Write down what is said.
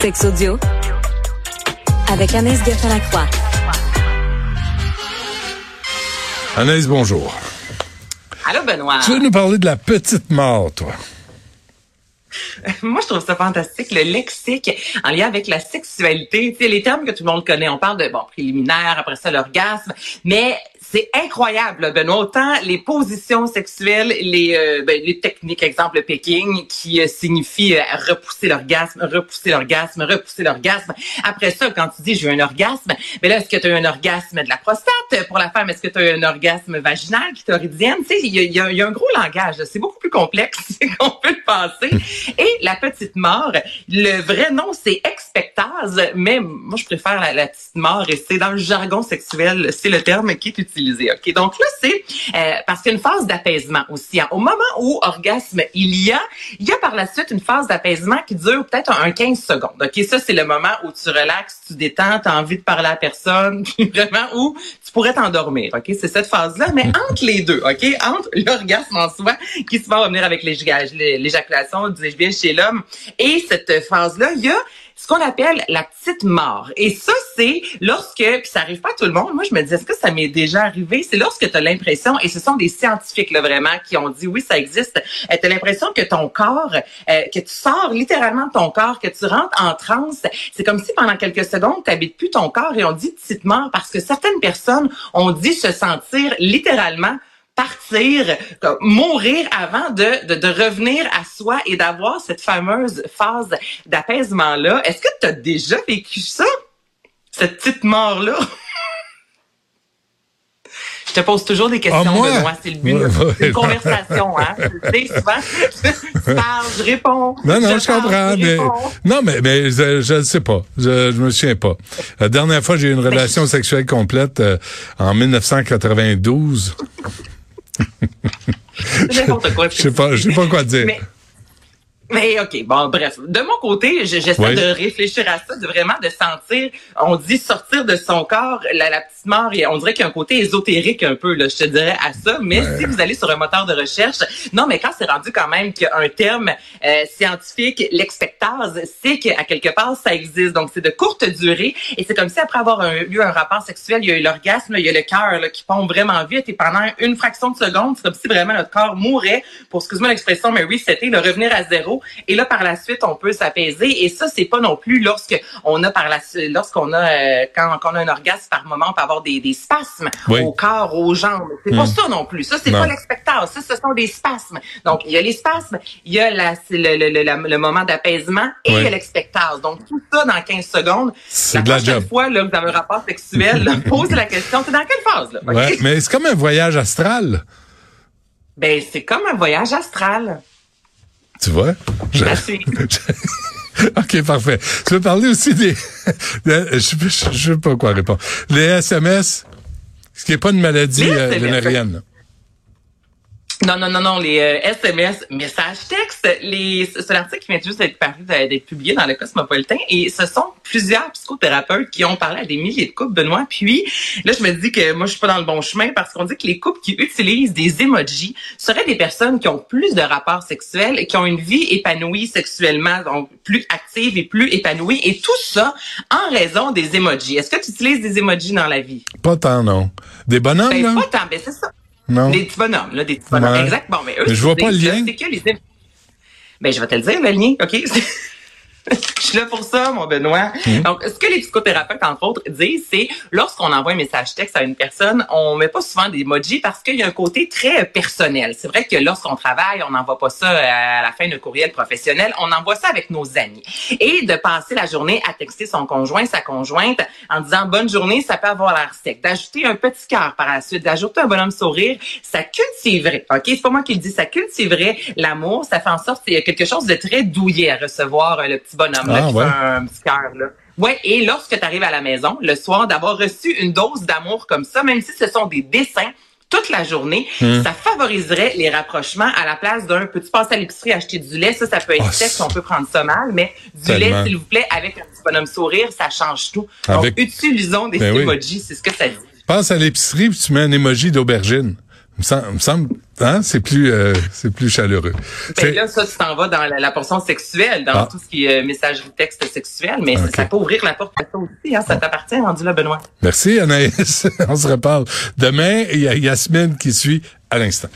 Sex audio avec Anaïs Gertin-Lacroix. Anaïs, bonjour. Allô, Benoît. Tu veux nous parler de la petite mort, toi? Moi, je trouve ça fantastique, le lexique en lien avec la sexualité. Tu sais, les termes que tout le monde connaît. On parle de, bon, préliminaire, après ça, l'orgasme. Mais c'est incroyable, Benoît. Autant les positions sexuelles, les, euh, ben, les techniques, exemple le picking, qui euh, signifie euh, repousser l'orgasme, repousser l'orgasme, repousser l'orgasme. Après ça, quand tu dis j'ai eu un orgasme, mais là, est-ce que tu as eu un orgasme de la prostate? Pour la femme, est-ce que tu as eu un orgasme vaginal, clitoridienne? Tu sais, il y a, y a, un gros langage. C'est beaucoup plus complexe qu'on peut le penser. Et la petite mort, le vrai nom, c'est expectase, mais moi, je préfère la, la petite mort et c'est dans le jargon sexuel, c'est le terme qui est utilisé OK, donc là, c'est euh, parce qu'il y a une phase d'apaisement aussi. Hein. Au moment où orgasme il y a, il y a par la suite une phase d'apaisement qui dure peut-être un 15 secondes. OK, ça, c'est le moment où tu relaxes, tu détends, tu as envie de parler à personne, vraiment où tu pourrais t'endormir. OK, c'est cette phase-là. Mais entre les deux, OK, entre l'orgasme en soi, qui se va revenir avec l'éjaculation, du bien chez l'homme, et cette phase-là, il y a ce qu'on appelle la petite mort. Et ça, c'est lorsque, puis ça arrive pas à tout le monde, moi je me dis, est-ce que ça m'est déjà arrivé? C'est lorsque tu as l'impression, et ce sont des scientifiques là vraiment qui ont dit, oui, ça existe, euh, tu as l'impression que ton corps, euh, que tu sors littéralement de ton corps, que tu rentres en transe. C'est comme si pendant quelques secondes, tu n'habites plus ton corps et on dit petite mort parce que certaines personnes ont dit se sentir littéralement partir, mourir avant de, de, de, revenir à soi et d'avoir cette fameuse phase d'apaisement-là. Est-ce que tu as déjà vécu ça? Cette petite mort-là? Je te pose toujours des questions, ah, Benoît. C'est le but d'une conversation, hein. Tu sais, souvent, je parle, je réponds. Non, non, je, comprends. mais, non, mais, mais je ne sais pas. Je, je me souviens pas. La dernière fois, j'ai eu une ben, relation sexuelle complète euh, en 1992. Je sais pas, sais pas quoi dire. OK, bon, bref. De mon côté, j'essaie de réfléchir à ça, de vraiment de sentir, on dit sortir de son corps, la, la petite mort, et on dirait qu'il y a un côté ésotérique un peu, là, je te dirais à ça. Mais si vous allez sur un moteur de recherche, non, mais quand c'est rendu quand même qu'il y a un terme euh, scientifique, l'expectase, c'est qu'à quelque part, ça existe. Donc, c'est de courte durée, et c'est comme si après avoir eu un rapport sexuel, il y a eu l'orgasme, il y a le cœur qui pompe vraiment vite, et pendant une fraction de seconde, c'est comme si vraiment notre corps mourait, pour, excuse-moi l'expression, mais oui, c'était le revenir à zéro et là, par la suite, on peut s'apaiser. Et ça, c'est pas non plus lorsque on a par la lorsqu'on a euh, quand, on a un orgasme par moment, on peut avoir des, des spasmes au corps, aux jambes. C'est pas hmm. ça non plus. Ça, c'est pas l'expectateur. Ça, ce sont des spasmes. Donc, il y a les spasmes, il y a la, le, le, le, moment d'apaisement et il y a l'expectase. Donc, tout ça dans 15 secondes. C'est la prochaine fois là, que vous avez un rapport sexuel, là, posez la question. C'est dans quelle phase? Là? Ouais, mais c'est comme un voyage astral. Ben, c'est comme un voyage astral. Tu vois? Je... OK, parfait. Tu veux parler aussi des... je ne sais pas quoi répondre. Les SMS, ce qui n'est pas une maladie euh, vénérienne. Non, non, non, non, les SMS, euh, messages textes, les, c'est l'article qui vient juste d'être paru, d'être publié dans le Cosmopolitain, et ce sont plusieurs psychothérapeutes qui ont parlé à des milliers de couples, Benoît. Puis là, je me dis que moi, je suis pas dans le bon chemin parce qu'on dit que les couples qui utilisent des emojis seraient des personnes qui ont plus de rapports sexuels, qui ont une vie épanouie sexuellement, donc plus active et plus épanouie, et tout ça en raison des emojis. Est-ce que tu utilises des emojis dans la vie? Pas tant, non. Des bonhommes, ben, là? Pas tant, ben c'est ça. Des petits bonhommes, là, des petits bonhommes. Exact. Bon, mais eux, je vois pas le lien. C'est que les... Ben, je vais te le dire, le lien, OK? je suis là pour ça, mon Benoît. Mhm. Donc, ce que les psychothérapeutes, entre autres, disent, c'est lorsqu'on envoie un message texte à une personne, on met pas souvent des emojis parce qu'il y a un côté très personnel. C'est vrai que lorsqu'on travaille, on n'envoie pas ça à la fin d'un courriel professionnel, on envoie ça avec nos amis. Et de passer la journée à texter son conjoint, sa conjointe, en disant bonne journée, ça peut avoir l'air sec. D'ajouter un petit cœur par la suite, d'ajouter un bonhomme sourire, ça cultiverait, OK? C'est pas moi qui le dis, ça cultiverait l'amour, ça fait en sorte qu'il y a quelque chose de très douillet à recevoir le petit bonhomme là, ah, un petit cœur là. Ouais, et lorsque tu arrives à la maison le soir, d'avoir reçu une dose d'amour comme ça, même si ce sont des dessins toute la journée, hmm. ça favoriserait les rapprochements à la place d'un petit passer à l'épicerie acheter du lait, ça ça peut être oh, on peut prendre ça mal, mais du lait s'il vous plaît avec un petit bonhomme sourire, ça change tout. Donc utilisons des ben emojis, c'est ce que ça dit. Passe à l'épicerie, puis tu mets un emoji d'aubergine. Me semble, me semble hein, c'est plus, euh, c'est plus chaleureux. Ben là, ça, tu t'en vas dans la, portion sexuelle, dans ah. tout ce qui est euh, messagerie texte sexuel, mais ça peut ouvrir la porte à ça aussi. Hein, ça t'appartient, rendu là, Benoît. Merci, Anaïs. On se reparle. Demain, il y a Yasmine qui suit à l'instant.